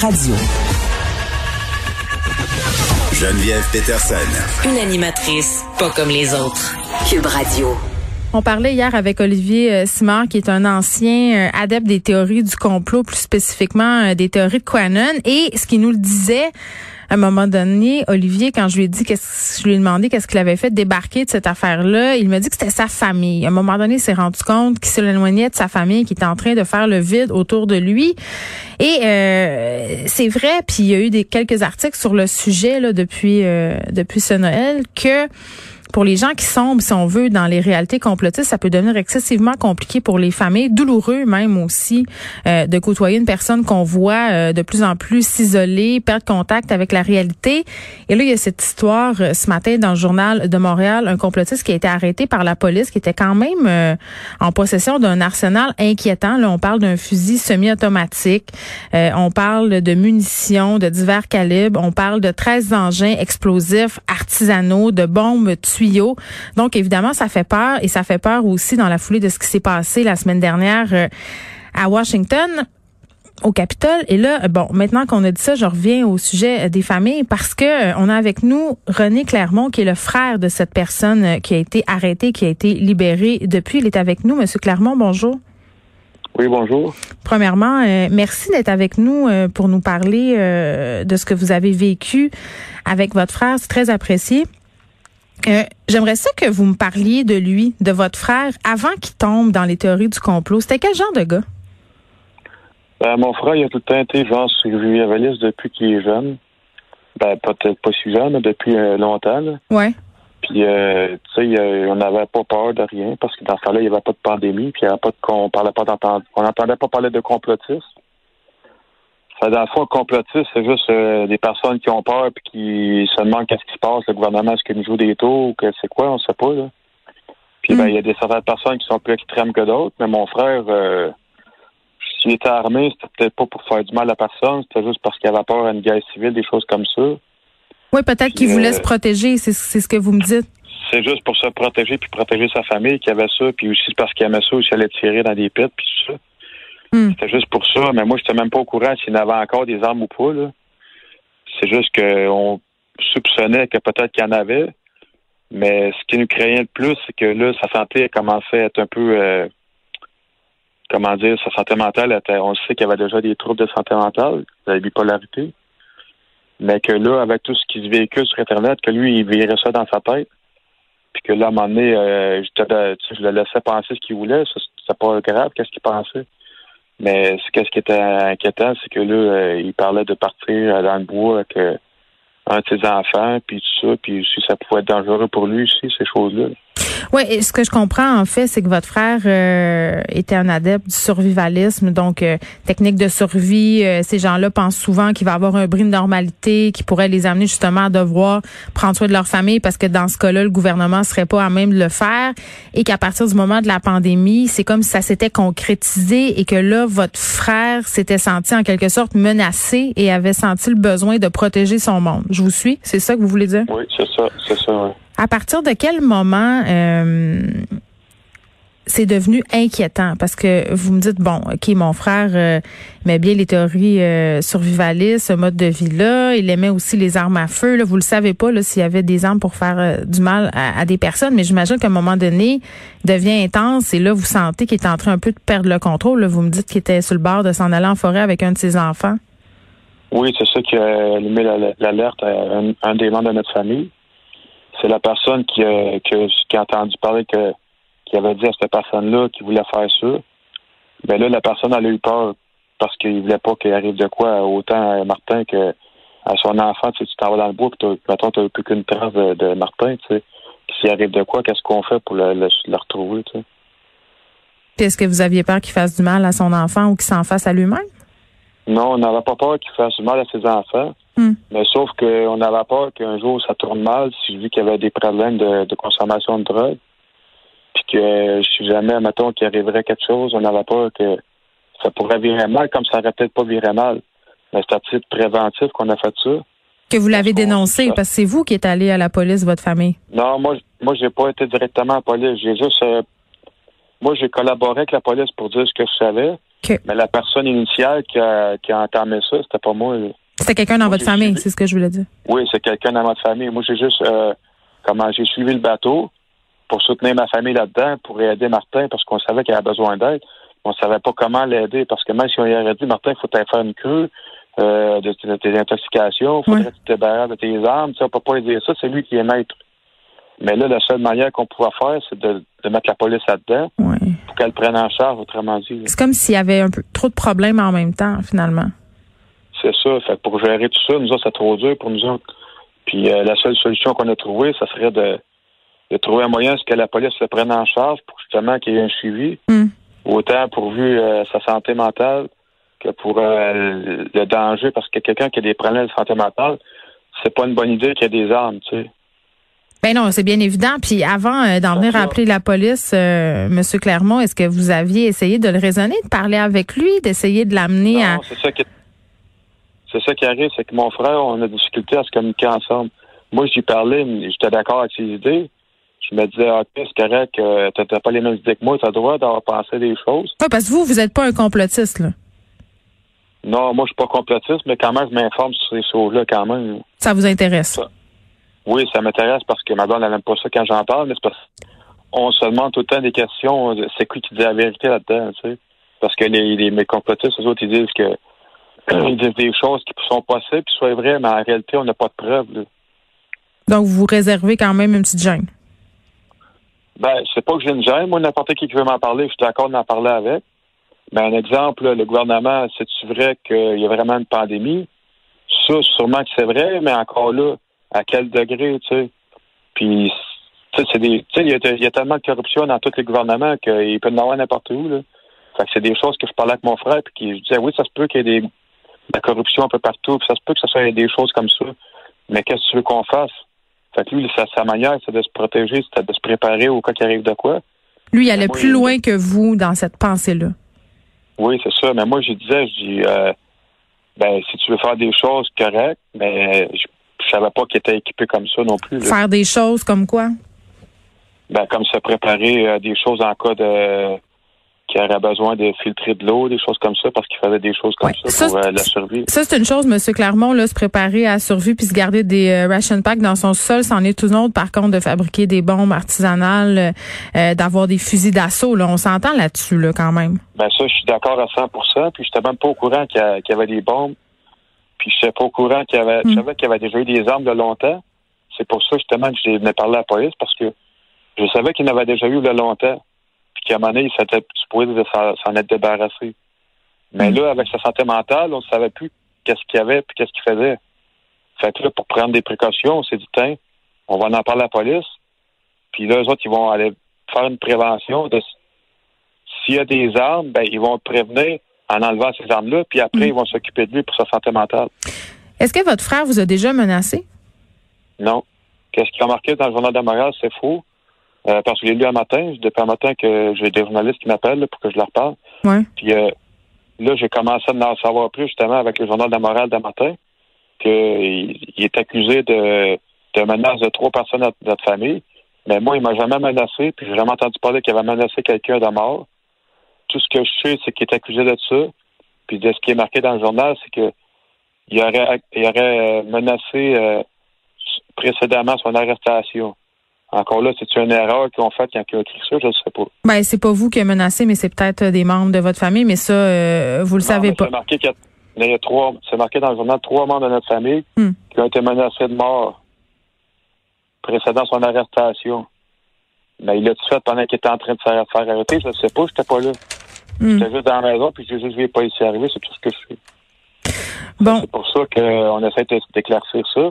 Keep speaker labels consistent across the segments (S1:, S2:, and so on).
S1: Radio.
S2: Geneviève Peterson.
S1: Une animatrice pas comme les autres. Cube Radio.
S3: On parlait hier avec Olivier euh, Simard, qui est un ancien euh, adepte des théories du complot, plus spécifiquement euh, des théories de Quanon. Et ce qu'il nous le disait, à un moment donné, Olivier, quand je lui ai dit qu'est-ce je lui ai demandé qu'est-ce qu'il avait fait débarquer de cette affaire-là, il m'a dit que c'était sa famille. À un moment donné, il s'est rendu compte qu'il s'éloignait de sa famille, qui était en train de faire le vide autour de lui. Et c'est vrai, puis il y a eu des quelques articles sur le sujet depuis depuis ce Noël que pour les gens qui sombrent, si on veut, dans les réalités complotistes, ça peut devenir excessivement compliqué pour les familles, douloureux même aussi, euh, de côtoyer une personne qu'on voit euh, de plus en plus s'isoler, perdre contact avec la réalité. Et là, il y a cette histoire euh, ce matin dans le journal de Montréal, un complotiste qui a été arrêté par la police, qui était quand même en possession d'un arsenal inquiétant. Là, on parle d'un fusil semi-automatique, on parle de munitions de divers calibres, on parle de 13 engins explosifs artisanaux, de bombes tuées donc, évidemment, ça fait peur et ça fait peur aussi dans la foulée de ce qui s'est passé la semaine dernière euh, à Washington au Capitole. Et là, bon, maintenant qu'on a dit ça, je reviens au sujet euh, des familles parce que euh, on a avec nous René Clermont, qui est le frère de cette personne qui a été arrêtée, qui a été libérée depuis. Il est avec nous. Monsieur Clermont, bonjour.
S4: Oui, bonjour.
S3: Premièrement, merci d'être avec nous pour nous parler de ce que vous avez vécu avec votre frère. C'est très apprécié. Euh, j'aimerais ça que vous me parliez de lui, de votre frère, avant qu'il tombe dans les théories du complot. C'était quel genre de gars?
S4: Ben, mon frère, il a tout le temps été genre survivaliste depuis qu'il est jeune. Ben, peut-être pas si jeune, mais depuis euh, longtemps. Là.
S3: Ouais.
S4: Puis, euh, tu sais, on n'avait pas peur de rien parce que dans ce temps-là, il n'y avait pas de pandémie, puis il y avait pas de, on parlait pas d'entendre, on n'entendait pas parler de complotisme. Dans le fond, complotiste, c'est juste euh, des personnes qui ont peur et qui se demandent qu'est-ce qui se passe, le gouvernement, est-ce qu'il nous joue des tours ou que c'est quoi, on sait pas, là. Puis, ben, il y a des certaines personnes qui sont plus extrêmes que d'autres, mais mon frère, euh, s'il était armé, c'était peut-être pas pour faire du mal à personne, c'était juste parce qu'il avait peur à une guerre civile, des choses comme ça.
S3: Oui, peut-être qu'il voulait euh, se protéger, c'est ce que vous me dites.
S4: C'est juste pour se protéger puis protéger sa famille qui avait ça, puis aussi parce qu'il aimait ça, aussi allait tirer dans des pits, puis tout ça. Hmm. C'était juste pour ça, mais moi, je n'étais même pas au courant s'il y avait encore des armes ou pas. C'est juste qu'on soupçonnait que peut-être qu'il y en avait. Mais ce qui nous craignait le plus, c'est que là, sa santé a commencé à être un peu euh, comment dire, sa santé mentale, était, on sait qu'il y avait déjà des troubles de santé mentale, de la bipolarité. Mais que là, avec tout ce qui se véhicule sur Internet, que lui, il verrait ça dans sa tête. Puis que là, à un moment donné, euh, je, le laissais penser ce qu'il voulait. C'est pas grave, qu'est-ce qu'il pensait? Mais ce qui était inquiétant, c'est que là, euh, il parlait de partir dans le bois avec euh, un de ses enfants, puis tout ça, puis si ça pouvait être dangereux pour lui aussi, ces choses-là.
S3: Oui, ce que je comprends en fait, c'est que votre frère euh, était un adepte du survivalisme, donc euh, technique de survie. Euh, ces gens-là pensent souvent qu'il va avoir un brin de normalité qui pourrait les amener justement à devoir prendre soin de leur famille parce que dans ce cas-là, le gouvernement serait pas à même de le faire et qu'à partir du moment de la pandémie, c'est comme si ça s'était concrétisé et que là, votre frère s'était senti en quelque sorte menacé et avait senti le besoin de protéger son monde. Je vous suis, c'est ça que vous voulez dire?
S4: Oui, c'est ça, c'est ça. Oui.
S3: À partir de quel moment euh, c'est devenu inquiétant? Parce que vous me dites, bon, OK, mon frère euh, aimait bien les théories euh, survivalistes, ce mode de vie-là. Il aimait aussi les armes à feu. Là. Vous le savez pas s'il y avait des armes pour faire du mal à, des personnes, mais j'imagine qu'à un moment donné, devient intense et là, vous sentez qu'il est en train un peu de perdre le contrôle. Vous me dites qu'il était sur le bord de s'en aller en forêt avec un de ses enfants.
S4: Oui, c'est ça qui a allumé l'alerte à un des membres de notre famille c'est la personne qui a, qui, a entendu parler que qui avait dit à cette personne-là qu'il voulait faire ça. Ben là, la personne elle a eu peur parce qu'il voulait pas qu'il arrive de quoi autant à Martin que à son enfant. Tu, t'en vas dans le bois, puis maintenant tu n'as plus qu'une trace de, Martin. Tu sais. S'il arrive de quoi, qu'est-ce qu'on fait pour le, le, retrouver? Tu sais?
S3: Est-ce que vous aviez peur qu'il fasse du mal à son enfant ou qu'il s'en fasse à lui-même?
S4: Non, on n'avait pas peur qu'il fasse du mal à ses enfants. Hmm. Mais sauf qu'on avait peur qu'un jour ça tourne mal si je dis qu'il y avait des problèmes de, consommation de drogue. Puis que si jamais, mettons, qu'il arriverait quelque chose, on avait peur que ça pourrait virer mal, comme ça n'aurait peut-être pas viré mal. Mais c'est à titre préventif qu'on a fait ça.
S3: Que vous l'avez dénoncé, parce que c'est vous qui êtes allé à la police, votre famille.
S4: Non, moi, moi, j'ai pas été directement à la police. J'ai juste, euh, moi, j'ai collaboré avec la police pour dire ce que je savais. Mais la personne initiale qui a, qui a entamé ça, c'était pas moi.
S3: C'était quelqu'un dans votre famille, c'est ce que je voulais dire.
S4: Oui, c'est quelqu'un dans votre famille. Moi, j'ai juste euh, comment j'ai suivi le bateau pour soutenir ma famille là-dedans, pour aider Martin, parce qu'on savait qu'il avait besoin d'aide. On savait pas comment l'aider, parce que même si on lui avait dit, Martin, il faut faire une queue euh, de, tes intoxications, il faudrait que tu te de tes armes. Tu ne peut pas lui dire ça, c'est lui qui est maître. Mais là, la seule manière qu'on pouvait faire, c'est de, mettre la police là-dedans pour qu'elle prenne en charge, autrement dit.
S3: C'est comme s'il y avait un peu trop de problèmes en même temps, finalement.
S4: C'est ça. Fait pour gérer tout ça, nous autres, c'est trop dur pour nous autres. Puis euh, la seule solution qu'on a trouvée, ça serait de, trouver un moyen ce que la police se prenne en charge pour justement qu'il y ait un suivi. Hmm. Autant pourvu euh, sa santé mentale que pour euh, le danger, parce que quelqu'un qui a des problèmes de santé mentale, c'est pas une bonne idée qu'il y ait des armes, tu sais.
S3: Ben non, c'est bien évident. Puis avant euh, d'en venir appeler la police, euh, Monsieur Clermont, est-ce que vous aviez essayé de le raisonner, de parler avec lui, d'essayer de l'amener à
S4: c'est ça qui c'est ça qui arrive, c'est que mon frère, on a des difficultés à se communiquer ensemble. Moi, j'y parlais, j'étais d'accord avec ses idées. Je me disais, ok, c'est correct, euh, t'as pas les mêmes idées que moi, t'as le droit d'avoir pensé des choses.
S3: Oui, parce que vous, vous n'êtes pas un complotiste, là.
S4: Non, moi, je suis pas complotiste, mais quand même, je m'informe sur ces choses-là, quand même.
S3: Ça vous intéresse?
S4: Oui, ça m'intéresse parce que ma blonde, n'aime pas ça quand j'en parle, mais c'est parce qu'on se demande tout le temps des questions, c'est qui qui dit la vérité là-dedans, tu sais? Parce que les, les mes complotistes, eux autres, ils disent que disent des choses qui sont passées, puis soient vraies, mais en réalité, on n'a pas de preuves.
S3: Donc, vous réservez quand même une petite gêne?
S4: Ben, c'est pas que j'ai une gêne. Moi, n'importe qui qui veut m'en parler, je suis d'accord d'en parler avec. Mais un exemple, le gouvernement, c'est-tu vrai qu'il y a vraiment une pandémie? Ça, sûrement que c'est vrai, mais encore là, à quel degré, tu sais? Puis, tu sais, c'est des, tu sais, il y, a tellement de corruption dans tous les gouvernements qu'il peut en avoir n'importe où, là. Fait que c'est des choses que je parlais avec mon frère, puis qui je disais, oui, ça se peut qu'il y ait des, de la corruption un peu partout, puis ça se peut que ça soit des choses comme ça. Mais qu'est-ce que tu veux qu'on fasse? Fait que lui, sa, sa manière, c'est de se protéger, c'est de se préparer au cas qu'il arrive de quoi.
S3: Lui, il allait plus loin que vous dans cette pensée-là.
S4: Oui, c'est ça. Mais moi, je disais, je dis, euh, ben, si tu veux faire des choses correctes, mais je je savais pas qu'il était équipé comme ça non plus.
S3: Faire des choses comme quoi?
S4: Ben, comme se préparer à des choses en cas de qui aurait besoin de filtrer de l'eau, des choses comme ça, parce qu'il fallait des choses comme ça, pour euh, la survie.
S3: Ça, c'est une chose, M. Clermont, là, se préparer à survie puis se garder des euh, ration packs dans son sol, c'en est tout autre, par contre, de fabriquer des bombes artisanales, euh, d'avoir des fusils d'assaut, là. On s'entend là-dessus, là, quand même.
S4: Ben, ça, je suis d'accord à 100% puis je n'étais même pas au courant qu'il y, avait des bombes puis je sais pas au courant qu'il y avait, je hmm. savais qu'il y avait déjà eu des armes de longtemps. C'est pour ça justement que j'ai parler à la police parce que je savais qu'il en avait déjà eu de longtemps. Qu'à un moment donné, il s'était supposé s'en être débarrassé. Mais hmm. là, avec sa santé mentale, on ne savait plus qu'est-ce qu'il y avait puis qu'est-ce qu'il faisait. Fait que là, pour prendre des précautions, on s'est dit, tiens, on va en parler à la police. Puis là, eux autres, ils vont aller faire une prévention de s'il y a des armes, ben, ils vont prévenir en enlevant ces armes-là, puis après, mm. ils vont s'occuper de lui pour sa santé mentale.
S3: Est-ce que votre frère vous a déjà menacé?
S4: Non. Qu'est-ce qui a marqué dans le journal de Montréal, c'est faux. Euh, parce que j'ai lu un matin, depuis un matin que j'ai des journalistes qui m'appellent pour que je leur parle.
S3: Ouais.
S4: Puis euh, là, j'ai commencé à en savoir plus justement avec le journal de Montréal de matin, qu'il est accusé de, de menaces de trois personnes de notre famille. Mais moi, il m'a jamais menacé, puis j'ai jamais entendu parler qu'il avait menacé quelqu'un de mort tout ce que je sais, c'est qu'il est accusé de ça. Puis de ce qui est marqué dans le journal, c'est que il aurait, il aurait euh, menacé euh, précédemment son arrestation. Encore là, c'est une erreur qu'ils ont faite quand ils ont écrit ça, je ne sais pas.
S3: Ben, c'est pas vous qui avez menacé, mais c'est peut-être des membres de votre famille, mais ça, euh, vous le savez pas.
S4: C'est marqué, il y a trois, c'est marqué dans le journal trois membres de notre famille hmm. qui ont été menacés de mort précédant son arrestation. Mais il l'a tout fait pendant qu'il était en train de faire, faire arrêter, je ne sais pas, j'étais pas là. Hmm. J'étais juste dans la maison, puis j'ai juste vu pas ici arriver, c'est tout ce que je fais.
S3: Bon.
S4: C'est pour ça qu'on essaie d'éclaircir ça,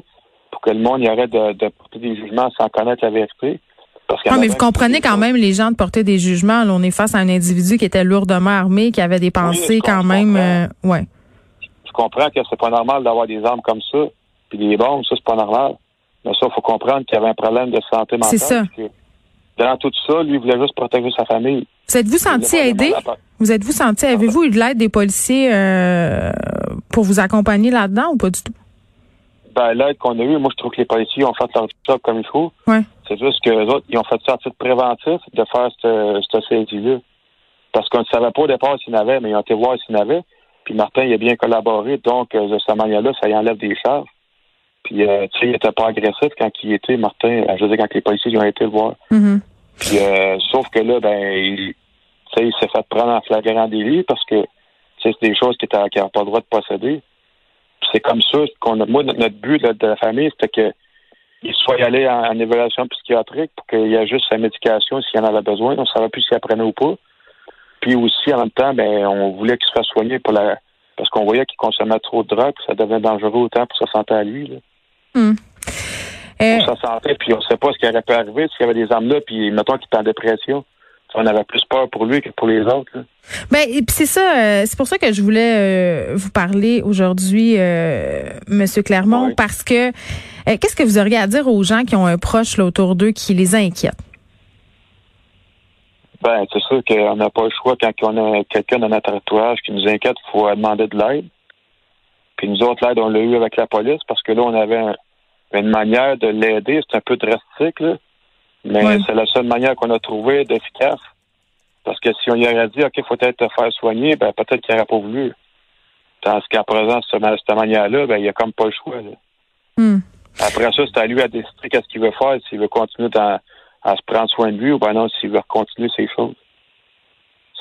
S4: pour que le monde y arrête de, porter des jugements sans connaître la vérité.
S3: Parce non, mais vous comprenez quand même les gens de porter des jugements. Là, on est face à un individu qui était lourdement armé, qui avait des pensées quand même. Euh, ouais.
S4: Je comprends que c'est pas normal d'avoir des armes comme ça, puis des bombes, ça c'est pas normal. Mais ça, il faut comprendre qu'il y avait un problème de santé mentale.
S3: C'est ça
S4: dans tout ça, lui, il voulait juste protéger sa famille.
S3: Vous êtes-vous senti aidé? Vous êtes-vous senti, avez-vous eu de l'aide des policiers euh, pour vous accompagner là-dedans ou pas du tout?
S4: L'aide qu'on a eue, moi, je trouve que les policiers ont fait leur job comme il faut.
S3: Ouais.
S4: C'est juste que autres, ils ont fait ça à titre préventif de faire cette, saisie-là. parce qu'on ne savait pas au départ s'il y en avait, mais ils ont été voir s'il y en avait. Puis Martin, il a bien collaboré, donc de cette manière-là, ça y enlève des charges. Puis, euh, tu sais, il était pas agressif quand il était, Martin, je veux dire, quand les policiers ont été le voir.
S3: Mm-hmm.
S4: Puis, euh, sauf que là, ben, il, il s'est fait prendre en flagrant délit parce que c'est des choses qu'il n'avait pas le droit de posséder. C'est comme ça qu'on a. Moi, notre but de la famille, c'était que il soit allé en, évaluation psychiatrique pour qu'il y ait juste sa médication s'il en avait besoin. On ne savait plus s'il apprenait ou pas. Puis aussi, en même temps, ben, on voulait qu'il se fasse soigner pour la parce qu'on voyait qu'il consommait trop de drogue, ça devenait dangereux autant pour sa santé à lui. Là.
S3: Hmm.
S4: Pour sa santé, puis on ne sait pas ce qui aurait pu arriver s'il y avait des armes là, puis mettons qu'il était en dépression on avait plus peur pour lui que pour les autres.
S3: Ben, c'est ça, euh, c'est pour ça que je voulais euh, vous parler aujourd'hui, euh, Monsieur Clermont, parce que euh, qu'est-ce que vous auriez à dire aux gens qui ont un proche là, autour d'eux qui les inquiète?
S4: Ben, c'est sûr qu'on n'a pas le choix quand on a quelqu'un dans notre entourage qui nous inquiète, il faut demander de l'aide. Puis nous autres, l'aide, on l'a eu avec la police parce que là, on avait une manière de l'aider. C'est un peu drastique, là. Mais c'est la seule manière qu'on a trouvé d'efficace. Parce que si on y aurait dit, OK, il faut peut-être te faire soigner, ben peut-être qu'il n'aurait pas voulu. Tandis qu'à présent, de cette manière-là, ben, il n'y a comme pas le choix.
S3: Hmm.
S4: Après ça, c'est à lui à décider qu'est-ce qu'il veut faire, s'il veut continuer à, se prendre soin de lui ou ben non, s'il veut continuer ses choses.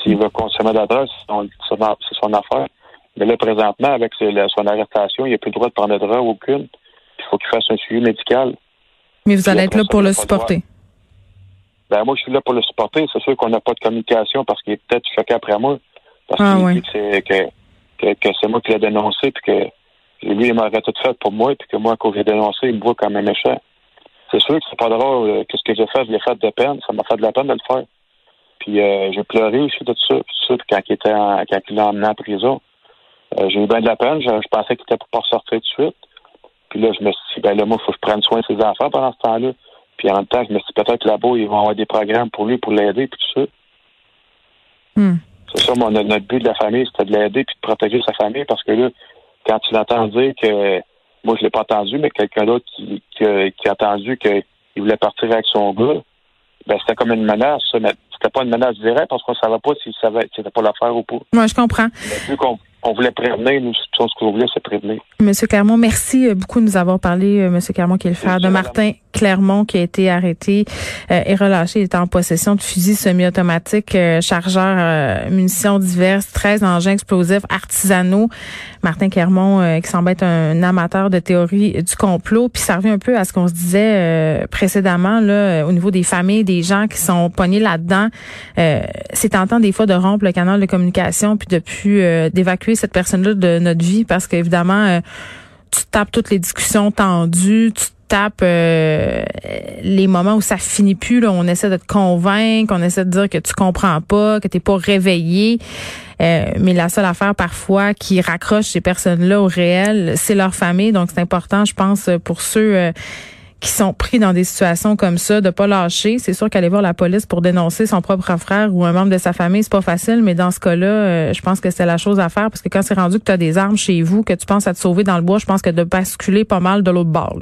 S4: S'il veut consommer de la drogue, c'est son, affaire. Mais là, présentement, avec son arrestation, il n'a plus le droit de prendre de drogue aucune. Il faut qu'il fasse un suivi médical.
S3: Mais vous allez être là pour le supporter.
S4: Ben moi, je suis là pour le supporter. C'est sûr qu'on n'a pas de communication parce qu'il est peut-être choqué après moi. Parce
S3: ah,
S4: qu'il dit que, que, c'est moi qui l'ai dénoncé, puis que lui, il m'aurait tout fait pour moi, puis que moi, quand j'ai dénoncé, il me voit comme un méchant. C'est sûr que c'est pas drôle. Euh, qu'est-ce que j'ai fait? Je l'ai fait de peine. Ça m'a fait de la peine de le faire. Puis euh, j'ai pleuré aussi de tout ça. Ça quand il était en, quand il l'a emmené en prison. Euh, j'ai eu bien de la peine. Je, pensais qu'il était pour pas ressortir tout de suite. Puis là, je me suis dit, ben là, moi, il faut que je prenne soin de ses enfants pendant ce temps-là. Puis en même temps, je me suis dit, peut-être là-bas, ils vont avoir des programmes pour lui, pour l'aider, puis tout ça.
S3: Hmm.
S4: C'est ça, mon, notre but de la famille, c'était de l'aider puis de protéger sa famille, parce que là, quand tu l'entends dire que, moi, je l'ai pas entendu, mais quelqu'un d'autre qui, qui, qui, a entendu qu'il voulait partir avec son gars, ben, c'était comme une menace, ça, mais c'était pas une menace directe, parce qu'on savait pas si c'était pas l'affaire ou pas.
S3: Moi, je comprends
S4: on voulait prévenir, nous, ce qu'on voulait, c'est prévenir.
S3: Monsieur Clermont, merci beaucoup de nous avoir parlé, euh, Monsieur Clermont, qui est le frère de Martin Clermont, qui a été arrêté euh, et relâché. Il était en possession de fusils semi-automatiques, chargeurs, munitions diverses, 13 engins explosifs artisanaux. Martin Clermont, qui semble être un, amateur de théorie du complot. Puis ça revient un peu à ce qu'on se disait précédemment, là, au niveau des familles, des gens qui sont pognés là-dedans. c'est tentant des fois de rompre le canal de communication, puis depuis d'évacuer cette personne-là de notre vie parce qu'évidemment, euh, tu tapes toutes les discussions tendues, tu tapes euh, les moments où ça finit plus. Là, on essaie de te convaincre, on essaie de dire que tu comprends pas, que t'es pas réveillé. Euh, mais la seule affaire parfois qui raccroche ces personnes-là au réel, c'est leur famille. Donc c'est important, je pense, pour ceux qui sont pris dans des situations comme ça, de pas lâcher. C'est sûr qu'aller voir la police pour dénoncer son propre frère ou un membre de sa famille, c'est pas facile, mais dans ce cas-là, euh, je pense que c'est la chose à faire parce que quand c'est rendu que tu as des armes chez vous, que tu penses à te sauver dans le bois, je pense que de basculer pas mal de l'autre bord.